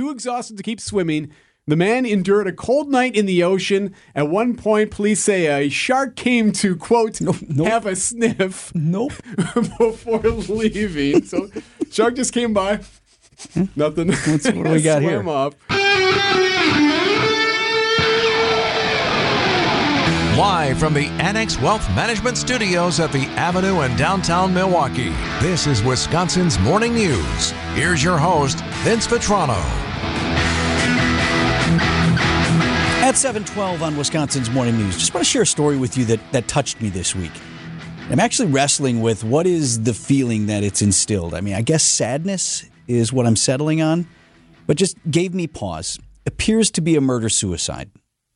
too exhausted to keep swimming. The man endured a cold night in the ocean. At one point, police say a shark came to, quote, nope. have a sniff Nope. before leaving. So, shark just came by. Nothing. What's- what do we got here? Swam off. Live from the Annex Wealth Management Studios at the Avenue in downtown Milwaukee, this is Wisconsin's Morning News. Here's your host, Vince Vitrano. At 712 on Wisconsin's Morning News, just want to share a story with you that, that touched me this week. I'm actually wrestling with what is the feeling that it's instilled. I mean, I guess sadness is what I'm settling on, but just gave me pause. Appears to be a murder suicide.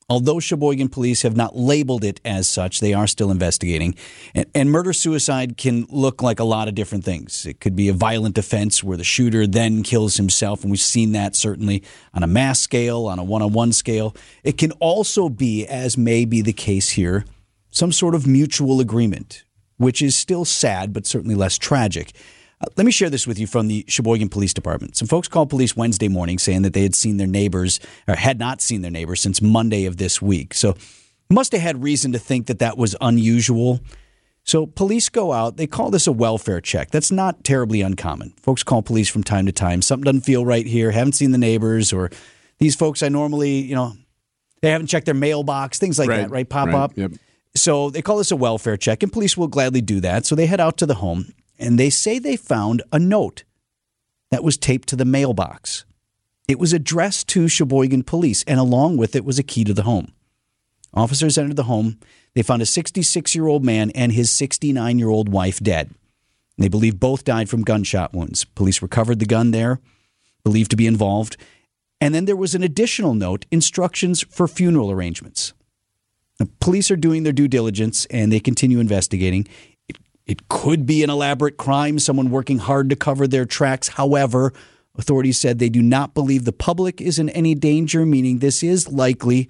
Although Sheboygan police have not labeled it as such, they are still investigating. And, and murder suicide can look like a lot of different things. It could be a violent offense where the shooter then kills himself, and we've seen that certainly on a mass scale, on a one on one scale. It can also be, as may be the case here, some sort of mutual agreement, which is still sad, but certainly less tragic. Uh, let me share this with you from the Sheboygan Police Department. Some folks called police Wednesday morning saying that they had seen their neighbors, or had not seen their neighbors since Monday of this week. So, must have had reason to think that that was unusual. So, police go out. They call this a welfare check. That's not terribly uncommon. Folks call police from time to time. Something doesn't feel right here. Haven't seen the neighbors, or these folks I normally, you know, they haven't checked their mailbox, things like that, right? Pop right, up. Yep. So they call this a welfare check, and police will gladly do that. So they head out to the home, and they say they found a note that was taped to the mailbox. It was addressed to Sheboygan police, and along with it was a key to the home. Officers entered the home. They found a 66 year old man and his 69 year old wife dead. They believe both died from gunshot wounds. Police recovered the gun there, believed to be involved. And then there was an additional note instructions for funeral arrangements. The police are doing their due diligence and they continue investigating. It, could be an elaborate crime, someone working hard to cover their tracks. However, authorities said they do not believe the public is in any danger, meaning this is likely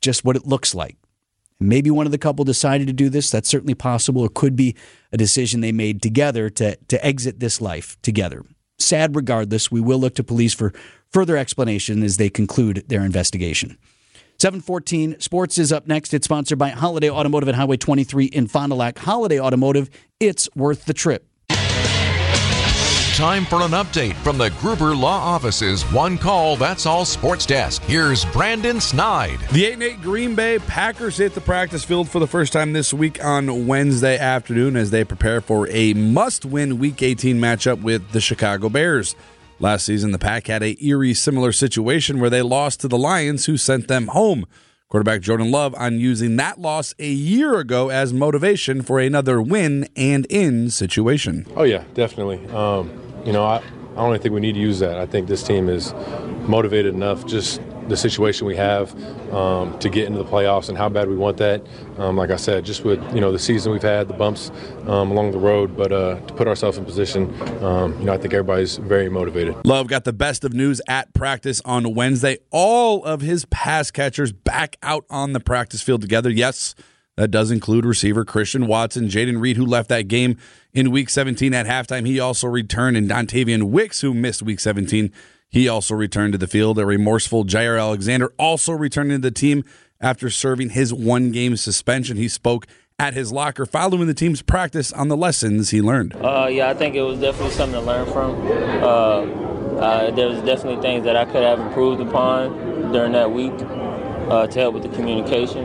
just what it looks like. Maybe one of the couple decided to do this. That's certainly possible. It could be a decision they made together to, to exit this life together. Sad regardless, we will look to police for further explanation as they conclude their investigation. 714 Sports is up next. It's sponsored by Holiday Automotive at Highway 23 in Fond du Lac. Holiday Automotive, it's worth the trip. Time for an update from the Gruber Law Office's One Call That's All Sports Desk. Here's Brandon Snide. The 8 8 Green Bay Packers hit the practice field for the first time this week on Wednesday afternoon as they prepare for a must win Week 18 matchup with the Chicago Bears. Last season, the Pack had a eerie similar situation where they lost to the Lions, who sent them home. Quarterback Jordan Love on using that loss a year ago as motivation for another win and in situation. Oh yeah, definitely. Um, you know, I, I don't think we need to use that. I think this team is motivated enough, just the situation we have, um, to get into the playoffs and how bad we want that. Um, like I said, just with you know the season we've had, the bumps um, along the road, but uh, to put ourselves in position, um, you know, I think everybody's very motivated. Love got the best of news at practice on Wednesday. All of his pass catchers back out on the practice field together. Yes, that does include receiver Christian Watson, Jayden Reed, who left that game in week 17 at halftime. He also returned, and Dontayvion Wicks, who missed week 17, he also returned to the field. A remorseful Jaire Alexander also returned to the team after serving his one game suspension. He spoke at his locker following the team's practice on the lessons he learned. Uh, yeah, I think it was definitely something to learn from. Uh, uh, there was definitely things that I could have improved upon during that week uh, to help with the communication.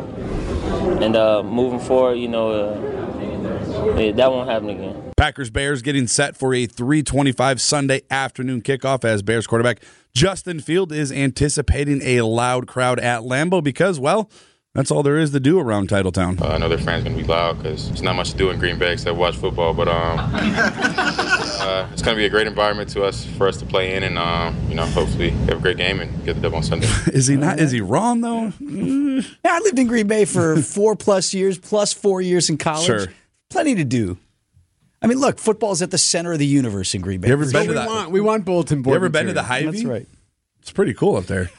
And uh, moving forward, you know, uh, yeah, that won't happen again. Packers Bears getting set for a 325 Sunday afternoon kickoff as Bears quarterback Justin Fields is anticipating a loud crowd at Lambeau because, well, that's all there is to do around Titletown. Uh, I know their fans going to be loud because there's not much to do in Green Bay except watch football. But um, uh, it's going to be a great environment to us for us to play in, and um, you know, hopefully have a great game and get the dub on Sunday. is he not? Is he wrong though? Yeah, I lived in Green Bay for four plus years, plus four years in college. Sure. Plenty to do. I mean, look, football's at the center of the universe in Green Bay. You ever For been So to we the- want we want bulletin board. You ever been to the material. Hy-Vee? That's right. It's pretty cool up there.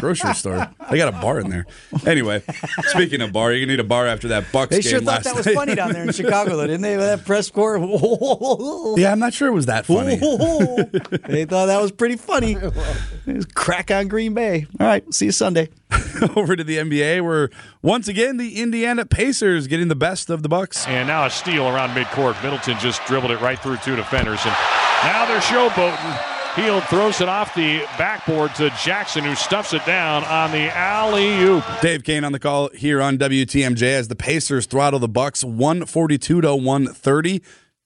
grocery store. They got a bar in there. Anyway, speaking of bar, you need a bar after that Bucks They game sure thought last that was night. funny down there in Chicago, though, didn't they? With that press corps. yeah, I'm not sure it was that funny. they thought that was pretty funny. It was crack on Green Bay. All right, see you Sunday. Over to the NBA, where once again the Indiana Pacers getting the best of the Bucks. And now a steal around midcourt. Middleton just dribbled it right through two defenders. And now they're showboating. Hield throws it off the backboard to Jackson, who stuffs it down on the alley oop. Dave Koehn on the call here on WTMJ as the Pacers throttle the Bucks 142 to 130.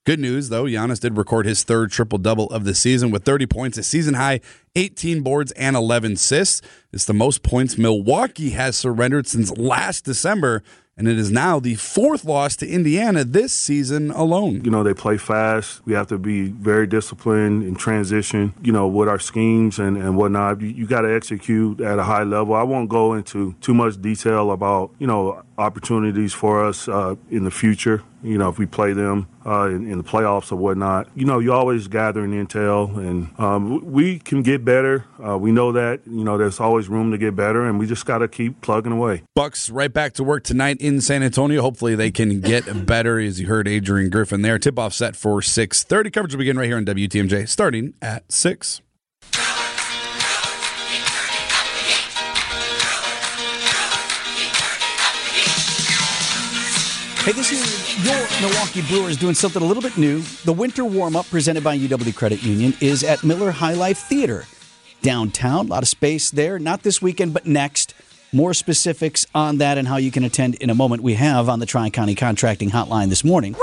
Good news though, Giannis did record his third triple double of the season with 30 points, a season high, 18 boards, and 11 assists. It's the most points Milwaukee has surrendered since last December, and it is now the fourth loss to Indiana this season alone. You know, they play fast. We have to be very disciplined in transition, you know, with our schemes and, and whatnot. You, you got to execute at a high level. I won't go into too much detail about, you know, opportunities for us uh, in the future, you know, if we play them uh, in, in, the playoffs or whatnot. You know, you're always gathering intel, and um, we can get better. Uh, we know that. You know, there's always room to get better, and we just got to keep plugging away. Bucks right back to work tonight in San Antonio. Hopefully, they can get better. As you heard, Adrian Griffin there. Tip off set for six thirty. Coverage will begin right here on WTMJ, starting at six. Hey, this is your Milwaukee Brewers doing something a little bit new. The winter warm up presented by UW Credit Union is at Miller High Life Theater downtown. A lot of space there. Not this weekend, but next. More specifics on that and how you can attend in a moment. We have on the Tri County Contracting Hotline this morning. Rick!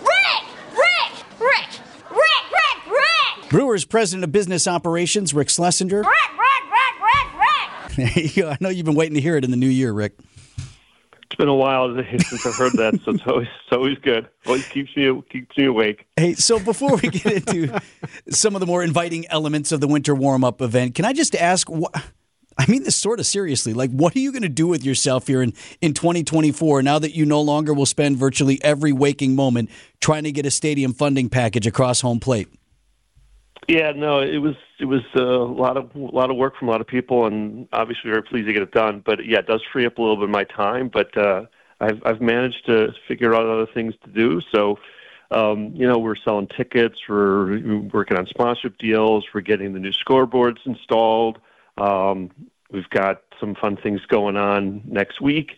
Rick! Rick! Rick! Rick! Rick! Rick! Brewers President of Business Operations, Rick Schlesinger. Rick! Rick! Rick! Rick! Rick! I know you've been waiting to hear it in the new year, Rick. It's been a while since I've heard that, so it's always, it's always good. Always keeps me keeps me awake. Hey, so before we get into some of the more inviting elements of the winter warm up event, can I just ask? I mean this sort of seriously. Like, what are you going to do with yourself here in in 2024? Now that you no longer will spend virtually every waking moment trying to get a stadium funding package across home plate. Yeah, no, it was it was a lot of a lot of work from a lot of people, and obviously very pleased to get it done. But yeah, it does free up a little bit of my time. But uh, I've I've managed to figure out other things to do. So, um, you know, we're selling tickets, we're working on sponsorship deals, we're getting the new scoreboards installed. Um, we've got some fun things going on next week.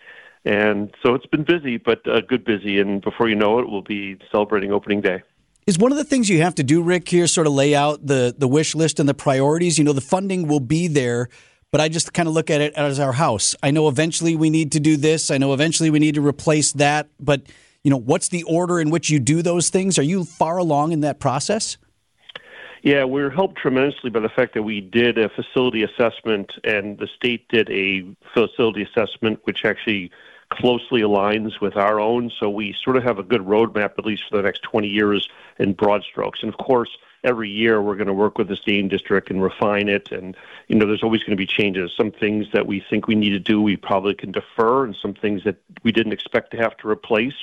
And so it's been busy, but uh, good busy. And before you know it, we'll be celebrating opening day. Is one of the things you have to do, Rick, here sort of lay out the, the wish list and the priorities? You know, the funding will be there, but I just kind of look at it as our house. I know eventually we need to do this. I know eventually we need to replace that. But, you know, what's the order in which you do those things? Are you far along in that process? Yeah, we're helped tremendously by the fact that we did a facility assessment and the state did a facility assessment, which actually closely aligns with our own. So we sort of have a good roadmap, at least for the next 20 years, in broad strokes. And of course, every year we're going to work with the stadium district and refine it. And, you know, there's always going to be changes. Some things that we think we need to do, we probably can defer, and some things that we didn't expect to have to replace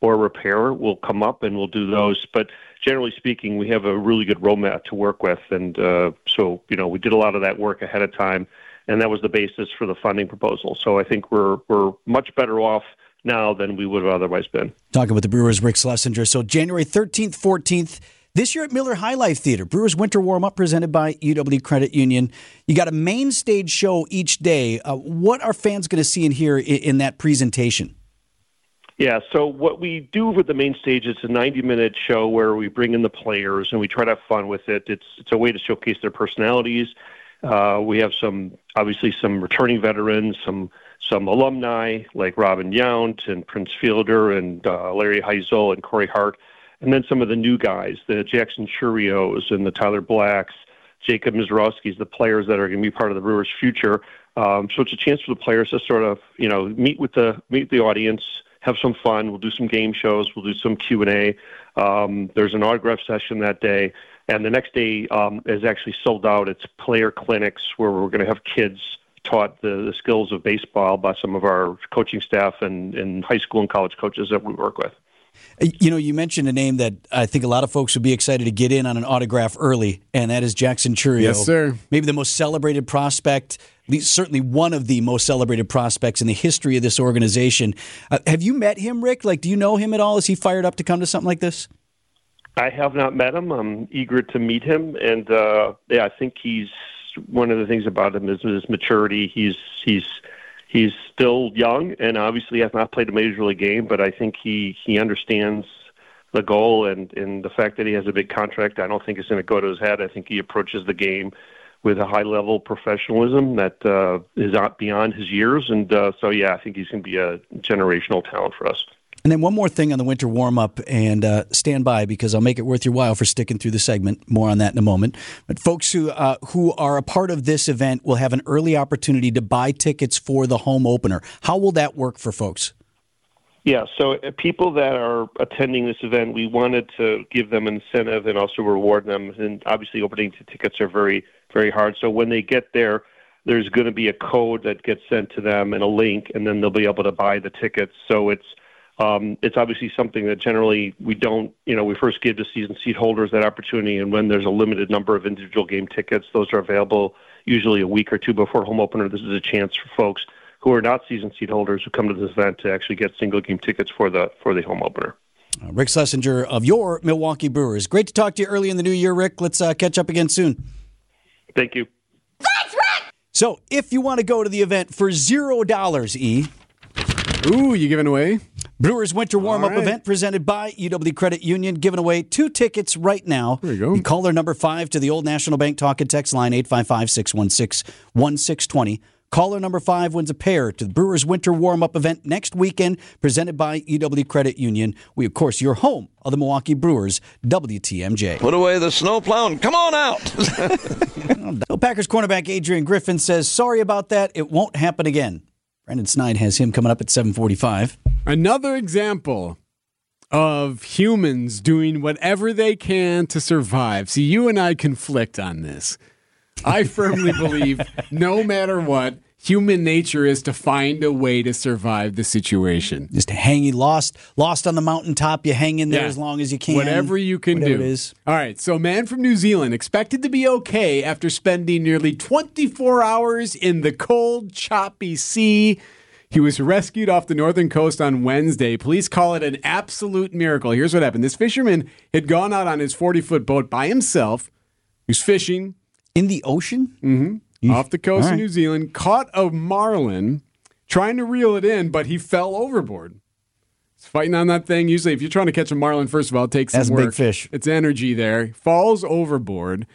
or repair will come up and we'll do those. But generally speaking, we have a really good roadmap to work with. And uh, so, you know, we did a lot of that work ahead of time and that was the basis for the funding proposal. So I think we're we're much better off now than we would have otherwise been. Talking with the Brewers, Rick Schlesinger. So January 13th, 14th, this year at Miller High Life Theater, Brewers Winter Warm Up presented by UW Credit Union. You got a main stage show each day. Uh, what are fans going to see and hear in, in that presentation? Yeah, so what we do with the main stage is a 90-minute show where we bring in the players and we try to have fun with it. It's it's a way to showcase their personalities. Uh, we have some, obviously, some returning veterans, some some alumni like Robin Yount and Prince Fielder and uh, Larry Hisle and Corey Hart, and then some of the new guys, the Jackson Chourios and the Tyler Blacks, Jacob Misiorowski's, the players that are going to be part of the Brewers' future. Um, so it's a chance for the players to sort of, you know, meet with the meet the audience, have some fun. We'll do some game shows. We'll do some Q and A. Um, there's an autograph session that day. And the next day um, is actually sold out. It's player clinics where we're going to have kids taught the, the skills of baseball by some of our coaching staff and, and high school and college coaches that we work with. You know, you mentioned a name that I think a lot of folks would be excited to get in on an autograph early, and that is Jackson Chourio. Yes, sir. Maybe the most celebrated prospect, certainly one of the most celebrated prospects in the history of this organization. Uh, have you met him, Rick? Like, do you know him at all? Is he fired up to come to something like this? I have not met him. I'm eager to meet him, and uh, yeah, I think he's one of the things about him is his maturity. He's he's he's still young, and obviously has not played a major league game, but I think he he understands the goal and and the fact that he has a big contract. I don't think it's going to go to his head. I think he approaches the game with a high level professionalism that uh, is not beyond his years, and uh, so yeah, I think he's going to be a generational talent for us. And then one more thing on the winter warm up, and uh, stand by because I'll make it worth your while for sticking through the segment. More on that in a moment. But folks who uh, who are a part of this event will have an early opportunity to buy tickets for the home opener. How will that work for folks? Yeah, so uh, people that are attending this event, we wanted to give them incentive and also reward them. And obviously, opening tickets are very, very hard. So when they get there, there's going to be a code that gets sent to them and a link, and then they'll be able to buy the tickets. So it's um, it's obviously something that generally we don't, you know, we first give to season seat holders that opportunity, and when there's a limited number of individual game tickets, those are available usually a week or two before home opener. This is a chance for folks who are not season seat holders who come to this event to actually get single game tickets for the for the home opener. Uh, Rick Schlesinger of your Milwaukee Brewers. Great to talk to you early in the new year, Rick. Let's uh, catch up again soon. Thank you. So, if you want to go to the event for zero dollars, E, Ooh, you giving away? Brewers Winter Warm Up All right. event presented by UW Credit Union, giving away two tickets right now. There you go. You call their number five to the Old National Bank talk and text line 855 616 1620. Caller number five wins a pair to the Brewers Winter Warm Up event next weekend, presented by UW Credit Union. We, of course, your home of the Milwaukee Brewers, WTMJ. Put away the snowplow and come on out. So Packers cornerback Adrian Griffin says, "Sorry about that. It won't happen again." Brandon Snide has him coming up at 7:45. Another example of humans doing whatever they can to survive. See, you and I conflict on this. I firmly believe no matter what, human nature is to find a way to survive the situation. Just hanging lost, lost on the mountaintop. You hang in there Yeah. as long as you can. Whatever you can Whatever do. All right. So, man from New Zealand expected to be okay after spending nearly 24 hours in the cold, choppy sea. He was rescued off the northern coast on Wednesday. Police call it an absolute miracle. Here's what happened this fisherman had gone out on his 40 foot boat by himself. He was fishing in the ocean mm-hmm. Off the coast All of. New Zealand, caught a marlin, trying to reel it in, but he fell overboard. He's fighting on that thing. Usually, if you're trying to catch a marlin, first of all, it takes some That's a big fish. It's energy there. Falls overboard.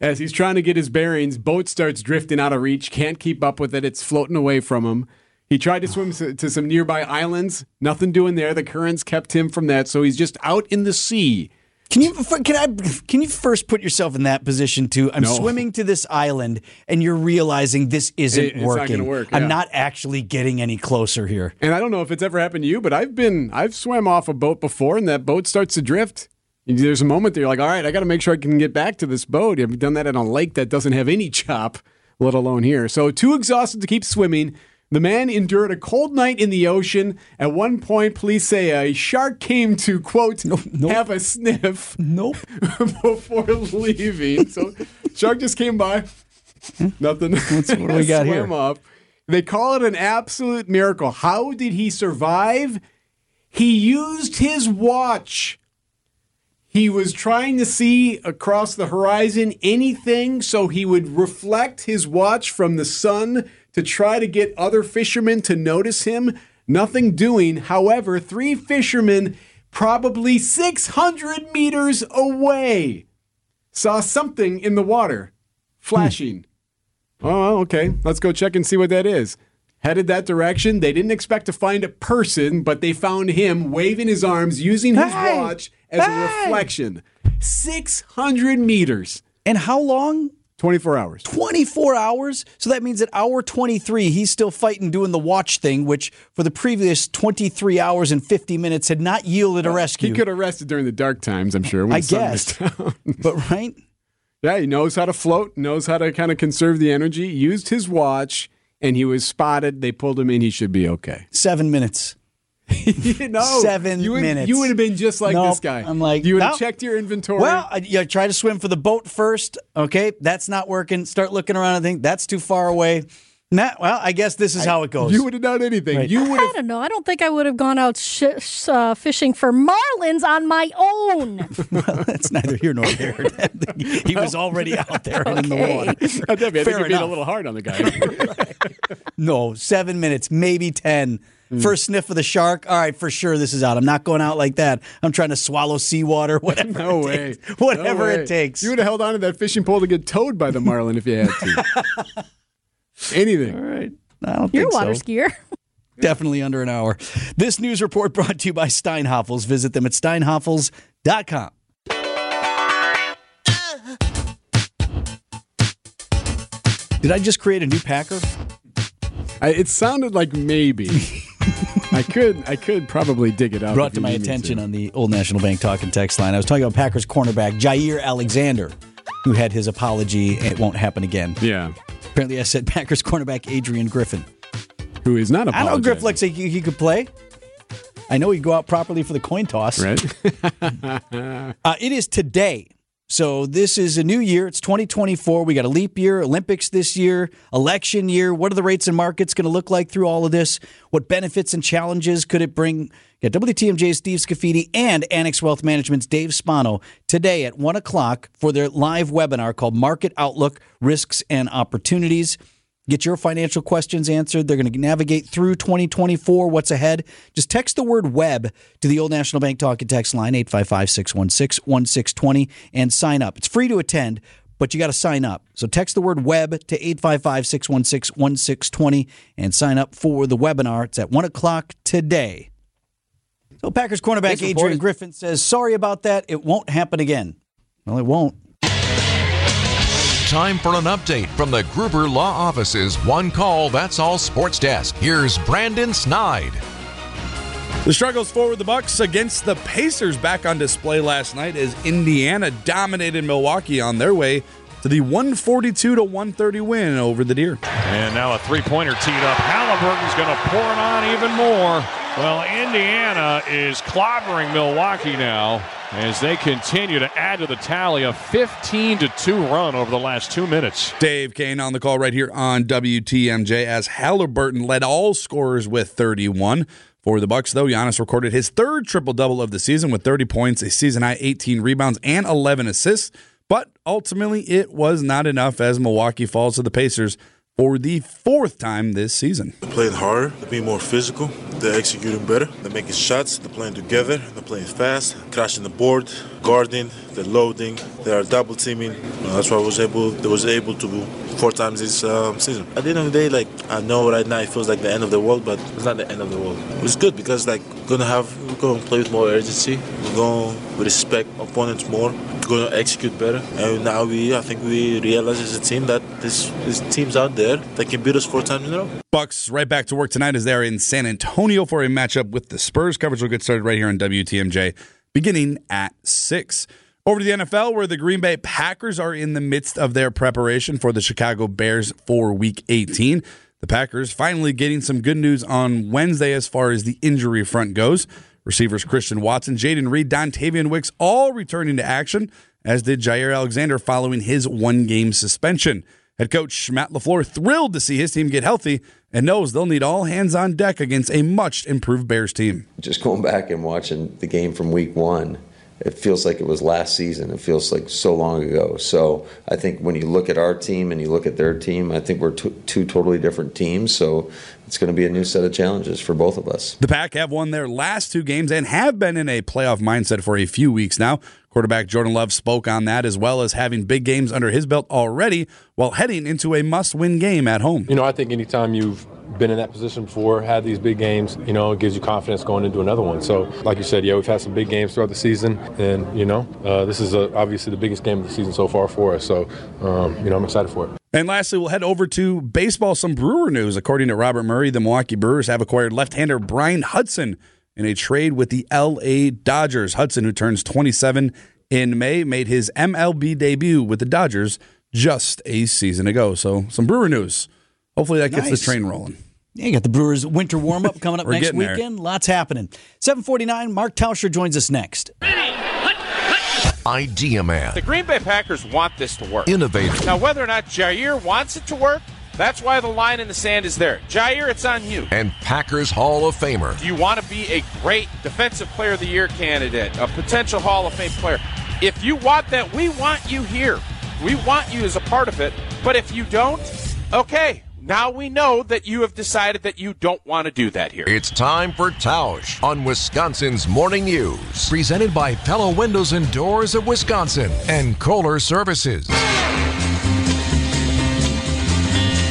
As he's trying to get his bearings, boat starts drifting out of reach. Can't keep up with it. It's floating away from him. He tried to swim to some nearby islands. Nothing doing there. The currents kept him from that. So he's just out in the sea. Can you can I can you first put yourself in that position too? I'm No. swimming to this island and you're realizing this isn't It- it's not working. gonna work, I'm not actually getting any closer here. And I don't know if it's ever happened to you, but I've been I've swam off a boat before, and that boat starts to drift. There's a moment that you're like, all right, I got to make sure I can get back to this boat. I've done that in a lake that doesn't have any chop, let alone here. So too exhausted to keep swimming. The man endured a cold night in the ocean. At one point, police say a shark came to quote have a sniff. Nope. before leaving. So shark just came by. Nothing. what do we got here? Up. They call it an absolute miracle. How did he survive? He used his watch. He was trying to see across the horizon anything, so he would reflect his watch from the sun to try to get other fishermen to notice him. Nothing doing. However, three fishermen, probably 600 meters away, saw something in the water flashing. Hmm. Oh, okay. Let's go check and see what that is. Headed that direction. They didn't expect to find a person, but they found him waving his arms using his Hey! watch as a reflection. 600 meters. And how long? 24 hours. 24 hours. So that means at hour 23, he's still fighting doing the watch thing, which for the previous 23 hours and 50 minutes had not yielded a rescue. He could have rested during the dark times, I'm sure. I guess. but right? Yeah, he knows how to float, knows how to kind of conserve the energy, used his watch, and he was spotted. They pulled him in. He should be okay. Seven minutes. you know, Seven you would, minutes. You would have been just like Nope. this guy. I'm like, you would have nope. checked your inventory. Well, I, you try to swim for the boat first. Okay, that's not working. Start looking around and think that's too far away. Nah, well, I guess this is how it goes. you would have done anything. Right. You would I don't know. I don't think I would have gone out sh- sh- uh, fishing for marlins on my own. that's neither here nor there. he was already out there and in the Okay. water. I think Fair you're being enough. a little hard on the guy. No, seven minutes, maybe ten. Hmm. First sniff of the shark. All right, for sure, this is out. I'm not going out like that. I'm trying to swallow seawater, whatever. No it way. takes. Whatever No way. it takes. You would have held on to that fishing pole to get towed by the marlin if you had to. Anything. All right. I don't You're a water so. skier. Definitely under an hour. This news report brought to you by Steinhafels. Visit them at steinhafels.com. Did I just create a new Packer? I, it sounded like maybe. I could I could probably dig it out. Brought to my need me attention on the Old National Bank talking text line. I was talking about Packers cornerback Jaire Alexander, who had his apology. It won't happen again. Yeah. Apparently, I said Packers cornerback Adrian Griffin. Who is not I know. Griff looks like he, he could play. I know he'd go out properly for the coin toss. Right. Uh, it is today. So this is a new year. It's 2024. We got a leap year, Olympics this year, election year. What are the rates and markets going to look like through all of this? What benefits and challenges could it bring? Got WTMJ's Steve Scafidi and Annex Wealth Management's Dave Spano today at 1 o'clock for their live webinar called Market Outlook Risks and Opportunities. Get your financial questions answered. They're going to navigate through 2024, what's ahead. Just text the word web to the Old National Bank Talk and Text line, 855 616 1620, and sign up. It's free to attend, but you got to sign up. So text the word web to 855 616 1620 and sign up for the webinar. It's at 1 o'clock today. So Packers cornerback Adrian report- Griffin says, Sorry about that. It won't happen again. Well, it won't. Time for an update from the Gruber Law Office's One Call That's All Sports Desk. Here's Brandon Snide. The struggles forward the Bucks against the Pacers back on display last night as Indiana dominated Milwaukee on their way to the 142 to 130 win over the Deer. And now a three pointer teed up. Halliburton's going to pour it on even more. Well, Indiana is clobbering Milwaukee now as they continue to add to the tally a 15 to 2 run over the last two minutes. Dave Koehn on the call right here on WTMJ as Halliburton led all scorers with 31. For the Bucks, though, Giannis recorded his third triple double of the season with 30 points, a season high 18 rebounds, and 11 assists. Ultimately, it was not enough as Milwaukee falls to the Pacers for the fourth time this season. They're playing harder, they're being more physical, they're executing better, they're making shots, they're playing together, they're playing fast, crashing the board, guarding, they're loading, they are double teaming. Uh, that's why I was able, they was able to do four times this um, season. At the end of the day, like I know right now it feels like the end of the world, but it's not the end of the world. It's good because like we're gonna have we're gonna play with more urgency, we're gonna respect opponents more, we're gonna execute better, and now we I think we realize as a team that this this teams out there that can beat us four times in a row. Bucks right back to work tonight as they're in San Antonio for a matchup with the Spurs. Coverage will get started right here on WTMJ beginning at 6. Over to the NFL, where the Green Bay Packers are in the midst of their preparation for the Chicago Bears for Week 18. The Packers finally getting some good news on Wednesday as far as the injury front goes. Receivers Christian Watson, Jayden Reed, Dontayvion Wicks all returning to action, as did Jaire Alexander following his one game suspension. Head coach Matt LaFleur thrilled to see his team get healthy and knows they'll need all hands on deck against a much improved Bears team. Just going back and watching the game from week one, it feels like it was last season. It feels like so long ago. So I think when you look at our team and you look at their team, I think we're two, two totally different teams. So it's going to be a new set of challenges for both of us. The Pack have won their last two games and have been in a playoff mindset for a few weeks now. Quarterback Jordan Love spoke on that as well as having big games under his belt already while heading into a must win game at home. You know, I think anytime you've been in that position before, had these big games, you know, it gives you confidence going into another one. So, like you said, yeah, we've had some big games throughout the season, and you know, uh, this is uh obviously the biggest game of the season so far for us. So, um, you know, I'm excited for it. And lastly, we'll head over to baseball. Some Brewer news. According to Robert Murray, the Milwaukee Brewers have acquired left hander Bryan Hudson in a trade with the LA Dodgers. Hudson, who turns 27 in May, made his MLB debut with the Dodgers just a season ago. So, some Brewer news. Hopefully, that gets Nice. the train rolling. Yeah, you got the Brewers winter warm up coming up next getting there. weekend. Lots happening. 749, Mark Tauscher joins us next. Idea Man. The Green Bay Packers want this to work. Innovator. Now, whether or not Jaire wants it to work, that's why the line in the sand is there. Jaire, it's on you. And Packers Hall of Famer. Do you want to be a great Defensive Player of the Year candidate, a potential Hall of Fame player? If you want that, we want you here. We want you as a part of it. But if you don't, okay, now we know that you have decided that you don't want to do that here. It's time for Tausch on Wisconsin's Morning News. Presented by Pella Windows and Doors of Wisconsin and Kohler Services.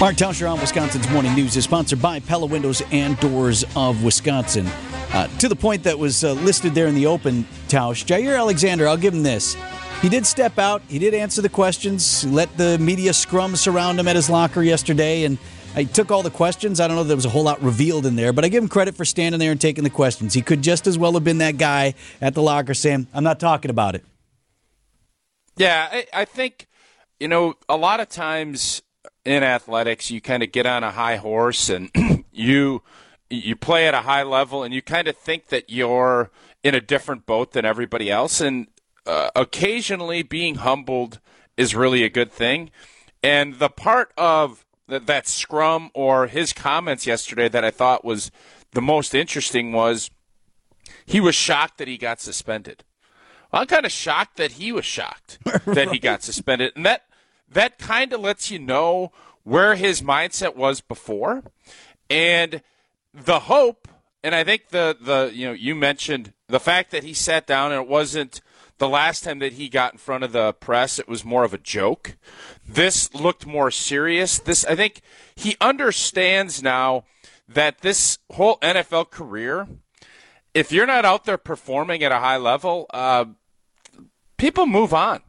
Mark Tauscher on Wisconsin's Morning News is sponsored by Pella Windows and Doors of Wisconsin. Uh, to the point that was uh, listed there in the open, Tausch, Jaire Alexander, I'll give him this. He did step out. He did answer the questions. Let the media scrum surround him at his locker yesterday, and I took all the questions. I don't know if there was a whole lot revealed in there, but I give him credit for standing there and taking the questions. He could just as well have been that guy at the locker saying, "I'm not talking about it." Yeah, I, I think, you know, a lot of times in athletics, you kind of get on a high horse and you you play at a high level and you kind of think that you're in a different boat than everybody else. And uh, occasionally being humbled is really a good thing. And the part of th- that scrum or his comments yesterday that I thought was the most interesting was he was shocked that he got suspended. I'm kind of shocked that he was shocked that he got suspended, and that that kind of lets you know where his mindset was before, and the hope. And I think the the you know you mentioned the fact that he sat down and it wasn't the last time that he got in front of the press. It was more of a joke. This looked more serious. This I think he understands now that this whole NFL career if you're not out there performing at a high level, uh, people move on.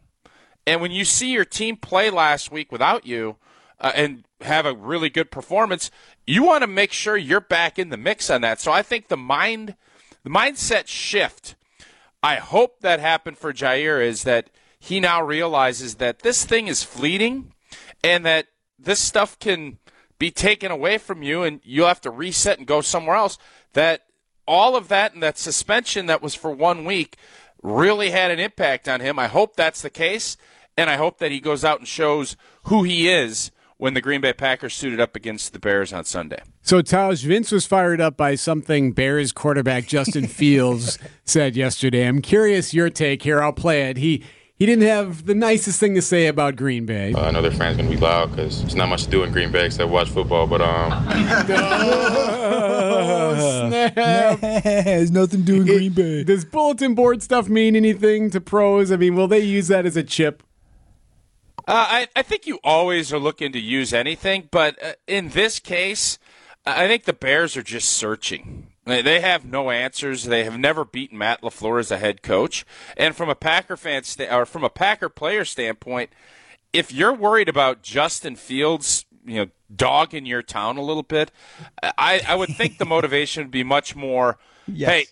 And when you see your team play last week without you uh, and have a really good performance, you want to make sure you're back in the mix on that. So I think the mind, the mindset shift. I hope that happened for Jaire is that he now realizes that this thing is fleeting, and that this stuff can be taken away from you, and you'll have to reset and go somewhere else. That all of that and that suspension that was for one week really had an impact on him. I hope that's the case, and I hope that he goes out and shows who he is when the Green Bay Packers suited up against the Bears on Sunday. So, Taj, Vince was fired up by something Bears quarterback Justin Fields said yesterday. I'm curious your take here. I'll play it. He he didn't have the nicest thing to say about Green Bay. Uh, I know their fans gonna be loud because there's not much to do in Green Bay except watch football. But um, snap. There's nothing doing Green Bay. Does bulletin board stuff mean anything to pros? I mean, will they use that as a chip? Uh, I, I think you always are looking to use anything, but uh, in this case, I think the Bears are just searching. They they have no answers. They have never beaten Matt LaFleur as a head coach, and from a Packer fan sta- or from a Packer player standpoint, if you're worried about Justin Fields, you know, dog in your town a little bit, I, I would think the motivation would be much more. Yes. Hey,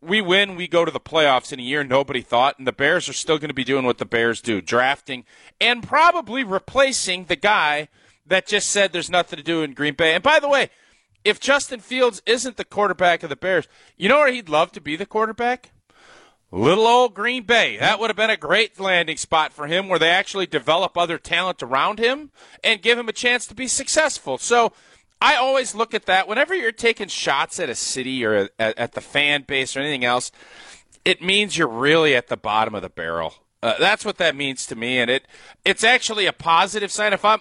we win, we go to the playoffs in a year nobody thought, and the Bears are still going to be doing what the Bears do, drafting and probably replacing the guy that just said there's nothing to do in Green Bay. And by the way, if Justin Fields isn't the quarterback of the Bears, you know where he'd love to be the quarterback? Little old Green Bay. That would have been a great landing spot for him where they actually develop other talent around him and give him a chance to be successful. So I always look at that whenever you're taking shots at a city or at, at the fan base or anything else, it means you're really at the bottom of the barrel. Uh, that's what that means to me, and it it's actually a positive sign. If I'm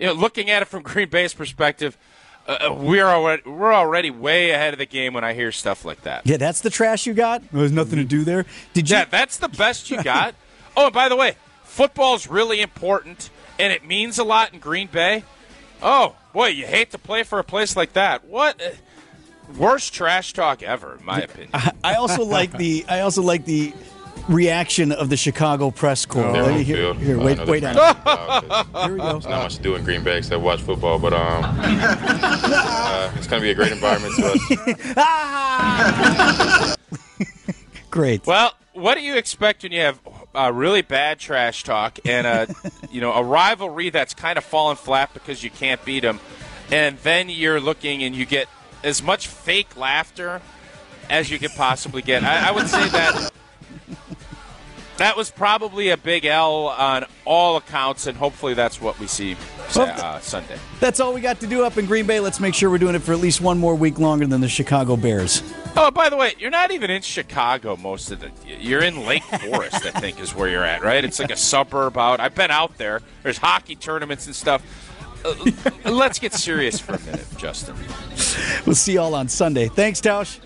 you know, looking at it from Green Bay's perspective, uh, we're already we're already way ahead of the game when I hear stuff like that. Yeah, that's the trash you got. There's nothing to do there. Did you? Yeah, that's the best you got. oh, and by the way, football's really important, and it means a lot in Green Bay. Oh boy, you hate to play for a place like that. What uh, worst trash talk ever, in my opinion. I also like the. I also like the reaction of the Chicago press corps. Their Let home me hear, field. here, wait, wait friend on. gonna be loud 'cause Here we go. There's not much to do in Green Bay except watch football. But um, uh, it's gonna be a great environment to us. Great. Well, what do you expect when you have uh, really bad trash talk and a you know a rivalry that's kind of fallen flat because you can't beat them? and then you're looking and you get as much fake laughter as you could possibly get. I, I would say that that was probably a big L on all accounts, and hopefully that's what we see uh, Sunday. That's all we got to do up in Green Bay. Let's make sure we're doing it for at least one more week longer than the Chicago Bears. Oh, by the way, you're not even in Chicago most of the. You're in Lake Forest, I think, is where you're at, right? It's like a suburb out. I've been out there. There's hockey tournaments and stuff. Uh, let's get serious for a minute, Justin. We'll see y'all on Sunday. Thanks, Tausch.